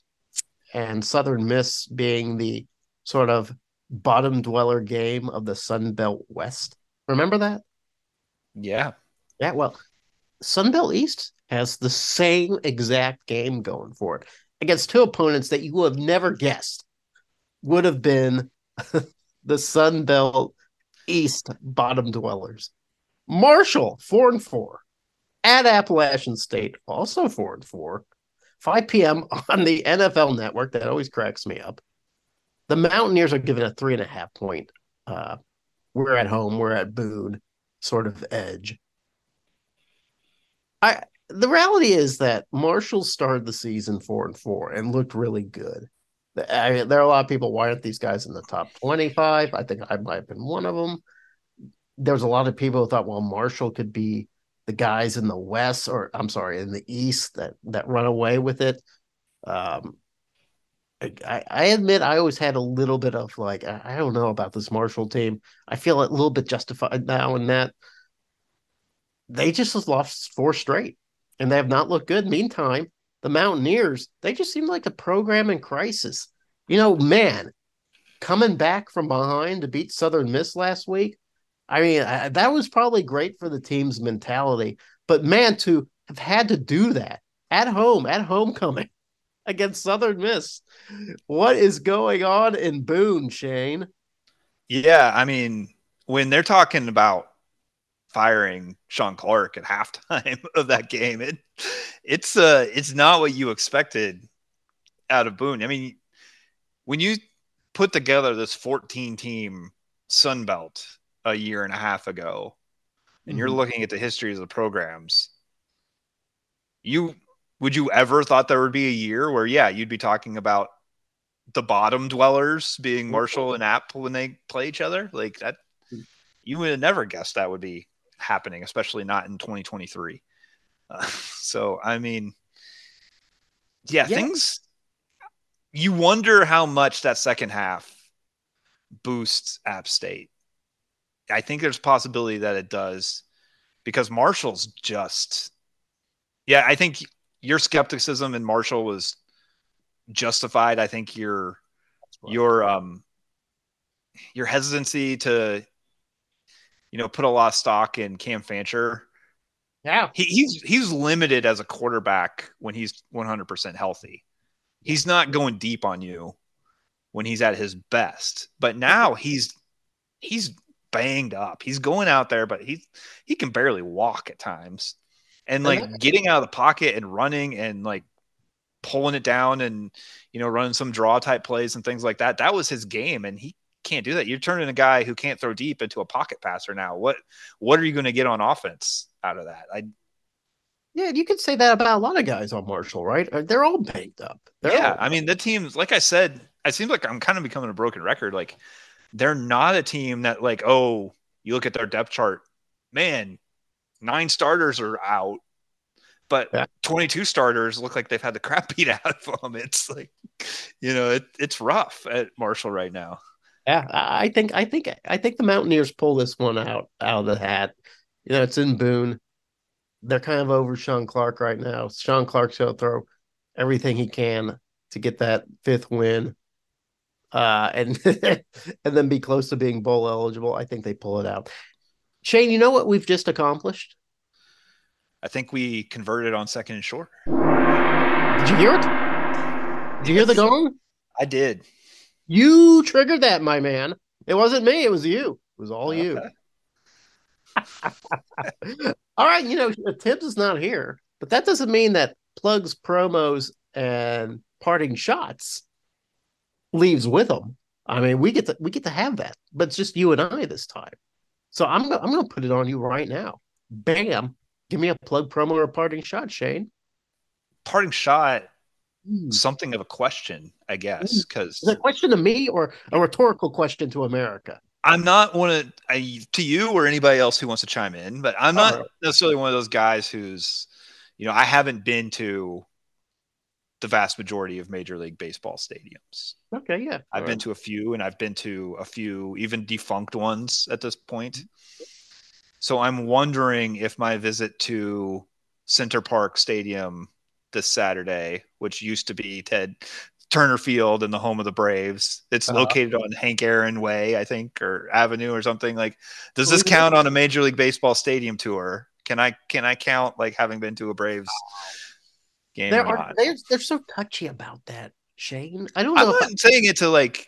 and Southern Miss being the sort of bottom dweller game of the Sun Belt West. Remember that? Yeah. Yeah. Well, Sun Belt East has the same exact game going for it against two opponents that you would have never guessed would have been the Sun Belt East bottom dwellers. Marshall, four and four. At Appalachian State, also four and four. 5 p.m. on the NFL network. That always cracks me up. The Mountaineers are given a three and a half point. Uh, we're at home, we're at Boone sort of edge. I the reality is that Marshall started the season four and four and looked really good. I there are a lot of people. Why aren't these guys in the top twenty-five? I think I might have been one of them. There was a lot of people who thought, well, Marshall could be the guys in the West, or I'm sorry, in the East that that run away with it. Um, I, I admit I always had a little bit of like I don't know about this Marshall team. I feel a little bit justified now in that they just lost four straight and they have not looked good. Meantime, the Mountaineers they just seem like a program in crisis. You know, man, coming back from behind to beat Southern Miss last week. I mean, I, that was probably great for the team's mentality. But man, to have had to do that at home, at homecoming against Southern Miss, what is going on in Boone, Shane? Yeah, I mean, when they're talking about firing Shawn Clark at halftime of that game, it it's uh it's not what you expected out of Boone. I mean, when you put together this 14 team Sun Belt a year and a half ago, and mm-hmm. you're looking at the histories of the programs, you would you ever thought there would be a year where yeah, you'd be talking about the bottom dwellers being Marshall and App when they play each other? Like that you would have never guessed that would be happening, especially not in 2023. Uh, so, I mean, yeah, yeah, things you wonder how much that second half boosts App State. I think there's a possibility that it does because Marshall's just yeah, I think your skepticism in Marshall was justified. I think your your um your hesitancy to you know put a lot of stock in Cam Fancher. Yeah, he, he's he's limited as a quarterback when he's 100% healthy. He's not going deep on you when he's at his best. But now he's he's banged up. He's going out there, but he he can barely walk at times. And like getting out of the pocket and running and like pulling it down and you know running some draw type plays and things like that. That was his game, and he can't do that. You're turning a guy who can't throw deep into a pocket passer now. What what are you going to get on offense out of that? I yeah, you could say that about a lot of guys on Marshall, right? Uh, they're all banged up. They're yeah, I mean the teams, like I said, it seems like I'm kind of becoming a broken record. Like they're not a team that like, oh, you look at their depth chart, man, nine starters are out, but yeah. 22 starters look like they've had the crap beat out of them. It's like, you know, it, it's rough at Marshall right now. Yeah, I think I think I think the Mountaineers pull this one out out of the hat. You know, it's in Boone. They're kind of over Shawn Clark right now. Shawn Clark's going to throw everything he can to get that fifth win uh, and and then be close to being bowl eligible. I think they pull it out. Shane, you know what we've just accomplished? I think we converted on second and short. Did you hear it? Did you hear the gong? I did. You triggered that, my man. It wasn't me. It was you. It was all okay. you. all right. You know, Thibs is not here, but that doesn't mean that plugs, promos, and parting shots leaves with them. I mean, we get to we get to have that, but it's just you and I this time. So I'm I'm going to put it on you right now. Bam! Give me a plug promo or a parting shot, Shane. Parting shot. Mm. Something of a question, I guess, because is it a question to me or a rhetorical question to America? I'm not one of I, to you or anybody else who wants to chime in, but I'm not right. necessarily one of those guys who's, you know, I haven't been to the vast majority of Major League Baseball stadiums. Okay, yeah. I've All been right. to a few, and I've been to a few even defunct ones at this point. So I'm wondering if my visit to Center Parc Stadium this Saturday, which used to be Ted Turner Field and the home of the Braves. It's uh-huh. located on Hank Aaron Way, I think, or Avenue or something. Like, does this count on a Major League Baseball stadium tour? Can I can I count like having been to a Braves game. They're, they're, they're so touchy about that, Shane. I don't know. I'm not I, saying it to like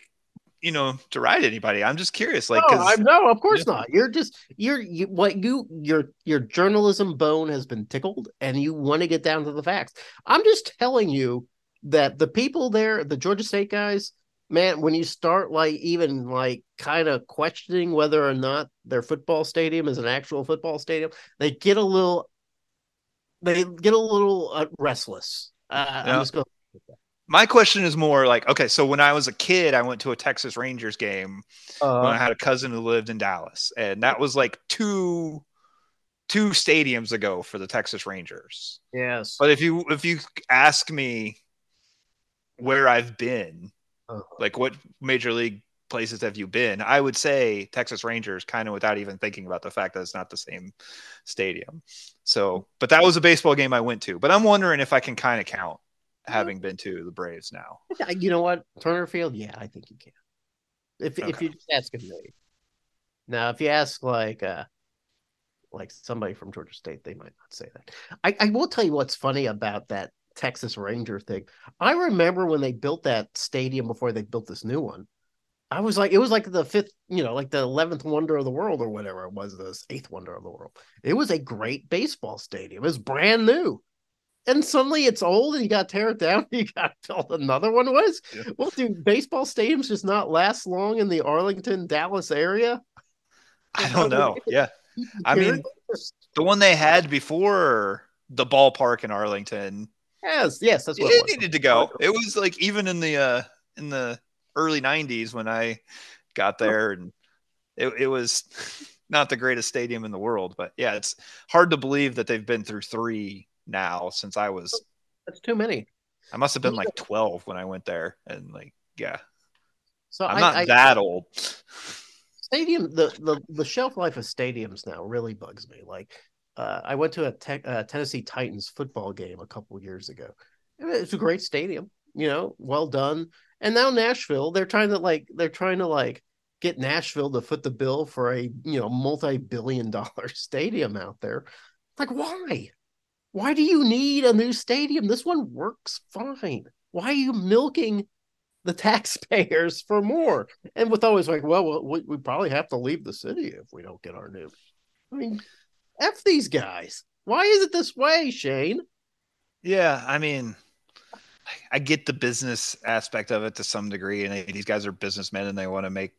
you know to ride anybody. I'm just curious. Like, no, I, no of course not. You're just you're you, what you your your journalism bone has been tickled, and you want to get down to the facts. I'm just telling you that the people there, the Georgia State guys, man, when you start like even like kind of questioning whether or not their football stadium is an actual football stadium, they get a little they get a little uh, restless. Uh, yeah. going my question is more like, okay, so when I was a kid, I went to a Texas Rangers game uh, when I had a cousin who lived in Dallas, and that was like two two stadiums ago for the Texas Rangers. Yes. But if you if you ask me where I've been, uh-huh. like what major league places have you been? I would say Texas Rangers, kind of without even thinking about the fact that it's not the same stadium. So, but that was a baseball game I went to. But I'm wondering if I can kind of count having been to the Braves now. You know what, Turner Field? Yeah, I think you can. If okay. if you just ask a million. Now, if you ask like uh like somebody from Georgia State, they might not say that. I, I will tell you what's funny about that Texas Ranger thing. I remember when they built that stadium before they built this new one. I was like, it was like the fifth, you know, like the eleventh wonder of the world or whatever it was, the eighth wonder of the world. It was a great baseball stadium. It was brand new. And suddenly it's old and you got to tear it down. You got to build another one. Was yeah. well, do baseball stadiums just not last long in the Arlington, Dallas area? I don't know. Yeah. I mean, the one they had before the ballpark in Arlington Yes, yes, that's what it, it needed to go. It was like even in the uh in the early '90s when I got there, and it, it was not the greatest stadium in the world. But yeah, it's hard to believe that they've been through three now since I was. That's too many. I must have been like 12 when I went there, and like yeah. So I'm I, not I, that old. Stadium, the, the the shelf life of stadiums now really bugs me. Like, uh, I went to a te- uh, Tennessee Titans football game a couple years ago. It's a great stadium, you know, well done. And now Nashville, they're trying to like they're trying to like get Nashville to foot the bill for a you know multi-billion dollar stadium out there. Like, why? Why do you need a new stadium? This one works fine. Why are you milking the taxpayers for more? And with always like, well, we, we probably have to leave the city if we don't get our new. I mean, F these guys. Why is it this way, Shane? Yeah, I mean, I get the business aspect of it to some degree, and these guys are businessmen and they want to make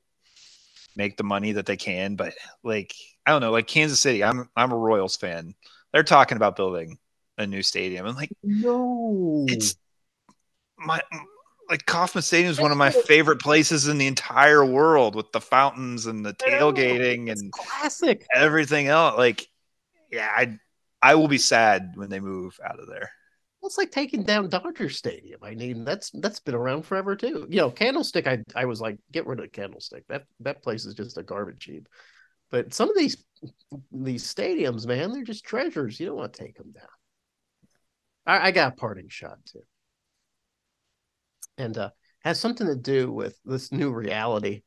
make the money that they can. But like, I don't know, like Kansas City, I'm I'm a Royals fan. They're talking about building a new stadium. I'm like, no, it's my like Kauffman Stadium is one of my favorite places in the entire world with the fountains and the tailgating and classic everything else. Like, yeah, I I will be sad when they move out of there. It's like taking down Dodger Stadium. I mean, that's that's been around forever too. You know, Candlestick. I I was like, get rid of Candlestick. That that place is just a garbage heap. But some of these these stadiums, man, they're just treasures. You don't want to take them down. I, I got a parting shot too, and uh, has something to do with this new reality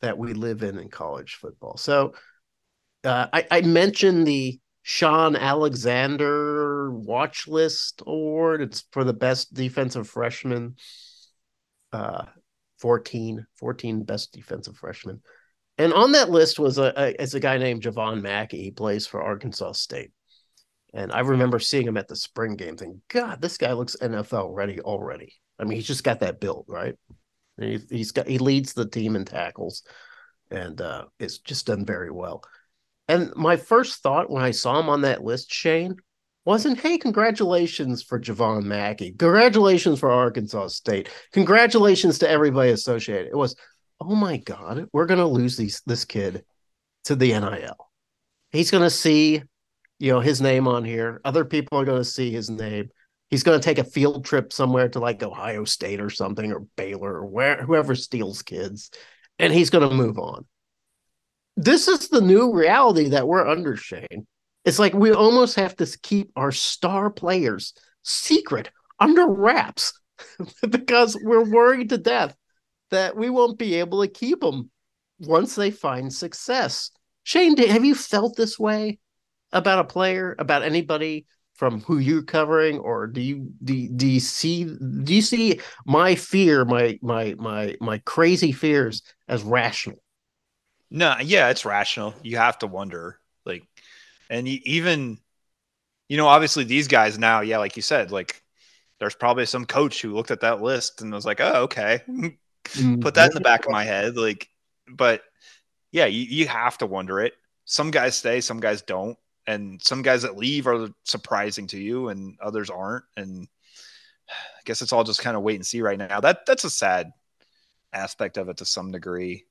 that we live in in college football. So, uh, I, I mentioned the Shaun Alexander Watch List Award. It's for the best defensive freshman. Uh, 14, 14 best defensive freshman. And on that list was a, a is a guy named Javon Mackey. He plays for Arkansas State. And I remember seeing him at the spring game thinking, God, this guy looks NFL ready already. I mean, he's just got that build, right? He, he's got he leads the team in tackles and uh it's just done very well. And my first thought when I saw him on that list, Shane, wasn't, hey, congratulations for Javon Mackey. Congratulations for Arkansas State. Congratulations to everybody associated. It was, oh my God, we're gonna lose these this kid to the NIL. He's gonna see, you know, his name on here. Other people are gonna see his name. He's gonna take a field trip somewhere to like Ohio State or something, or Baylor, or where whoever steals kids, and he's gonna move on. This is the new reality that we're under, Shane. It's like we almost have to keep our star players secret under wraps because we're worried to death that we won't be able to keep them once they find success. Shane, have you felt this way about a player, about anybody from who you're covering, or do you do, do you see do you see my fear, my my my my crazy fears as rational? No, yeah, it's rational. You have to wonder, like, and even, you know, obviously these guys now, yeah, like you said, like, there's probably some coach who looked at that list and was like, oh, okay, put that in the back of my head, like, but yeah, you, you have to wonder it. Some guys stay, some guys don't, and some guys that leave are surprising to you, and others aren't, and I guess it's all just kind of wait and see right now. That that's a sad aspect of it to some degree.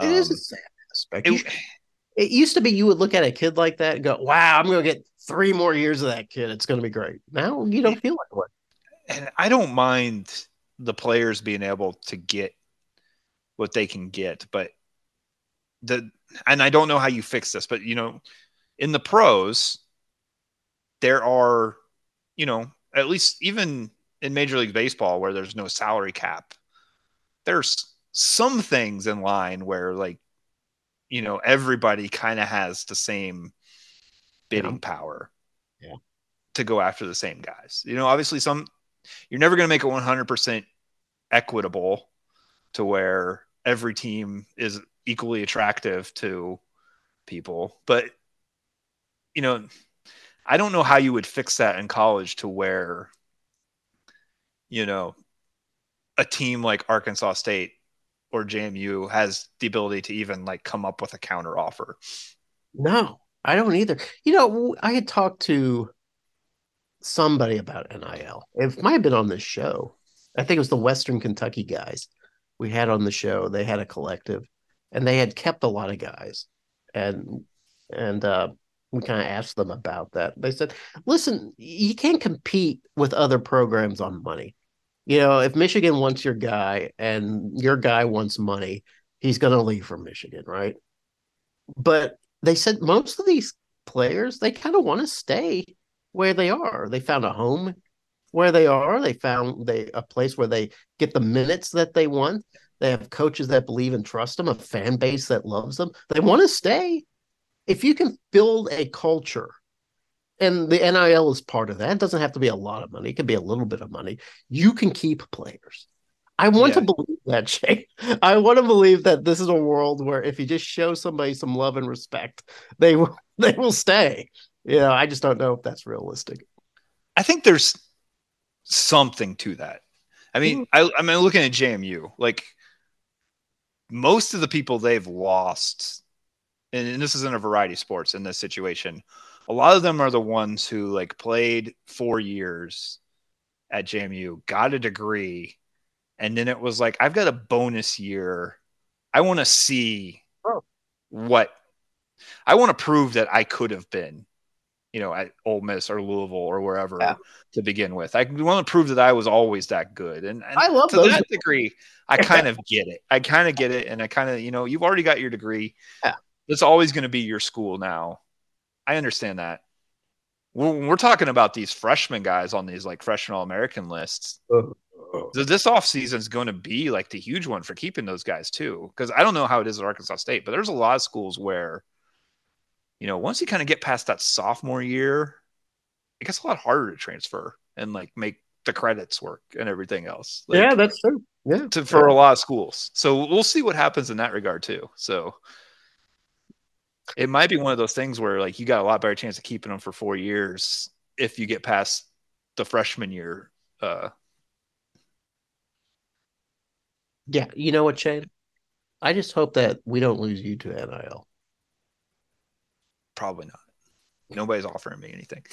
It um, is a sad It, it, used to be you would look at a kid like that and go, "Wow, I'm going to get three more years of that kid. It's going to be great." Now you don't feel like that way. And I don't mind the players being able to get what they can get, but the and I don't know how you fix this, but you know, in the pros, there are, you know, at least even in Major League Baseball where there's no salary cap, there's some things in line where like you know everybody kind of has the same bidding yeah. power yeah. to go after the same guys you know obviously some you're never going to make it 100% equitable to where every team is equally attractive to people but you know i don't know how you would fix that in college to where you know a team like arkansas state or JMU has the ability to even like come up with a counter offer. No, I don't either. You know, I had talked to somebody about NIL. It might have been on this show. I think it was the Western Kentucky guys we had on the show. They had a collective, and they had kept a lot of guys, and and uh, we kind of asked them about that. They said, "Listen, you can't compete with other programs on money. You know, if Michigan wants your guy and your guy wants money, he's going to leave for Michigan, right?" But they said most of these players they kind of want to stay where they are. They found a home where they are. They found they a place where they get the minutes that they want. They have coaches that believe and trust them, a fan base that loves them. They want to stay. If you can build a culture, and the NIL is part of that, it doesn't have to be a lot of money. It can be a little bit of money. You can keep players. I want yeah. to believe that, Shay. I want to believe that this is a world where if you just show somebody some love and respect, they will they will stay. You know, I just don't know if that's realistic. I think there's something to that. I mean, mm-hmm. I, I mean, looking at JMU, like most of the people they've lost, and, and this is in a variety of sports in this situation, a lot of them are the ones who like played four years at JMU, got a degree, and then it was like, I've got a bonus year. I want to see oh. what I want to prove that I could have been you know, at Ole Miss or Louisville or wherever yeah. to begin with. I want to prove that I was always that good. And, and I love to those. that degree, I kind of get it. I kind of get it. And I kind of, you know, you've already got your degree. Yeah. It's always going to be your school now. I understand that. When we're talking about these freshman guys on these like freshman all American lists, so this offseason is going to be like the huge one for keeping those guys too. Because I don't know how it is at Arkansas State, but there's a lot of schools where you know, once you kind of get past that sophomore year, it gets a lot harder to transfer and like make the credits work and everything else. Like, yeah, that's true. Yeah, to, for yeah. a lot of schools. So we'll see what happens in that regard too. So it might be one of those things where like you got a lot better chance of keeping them for four years if you get past the freshman year. Uh, yeah, you know what, Shane? I just hope that we don't lose you to NIL. Probably not. Nobody's offering me anything.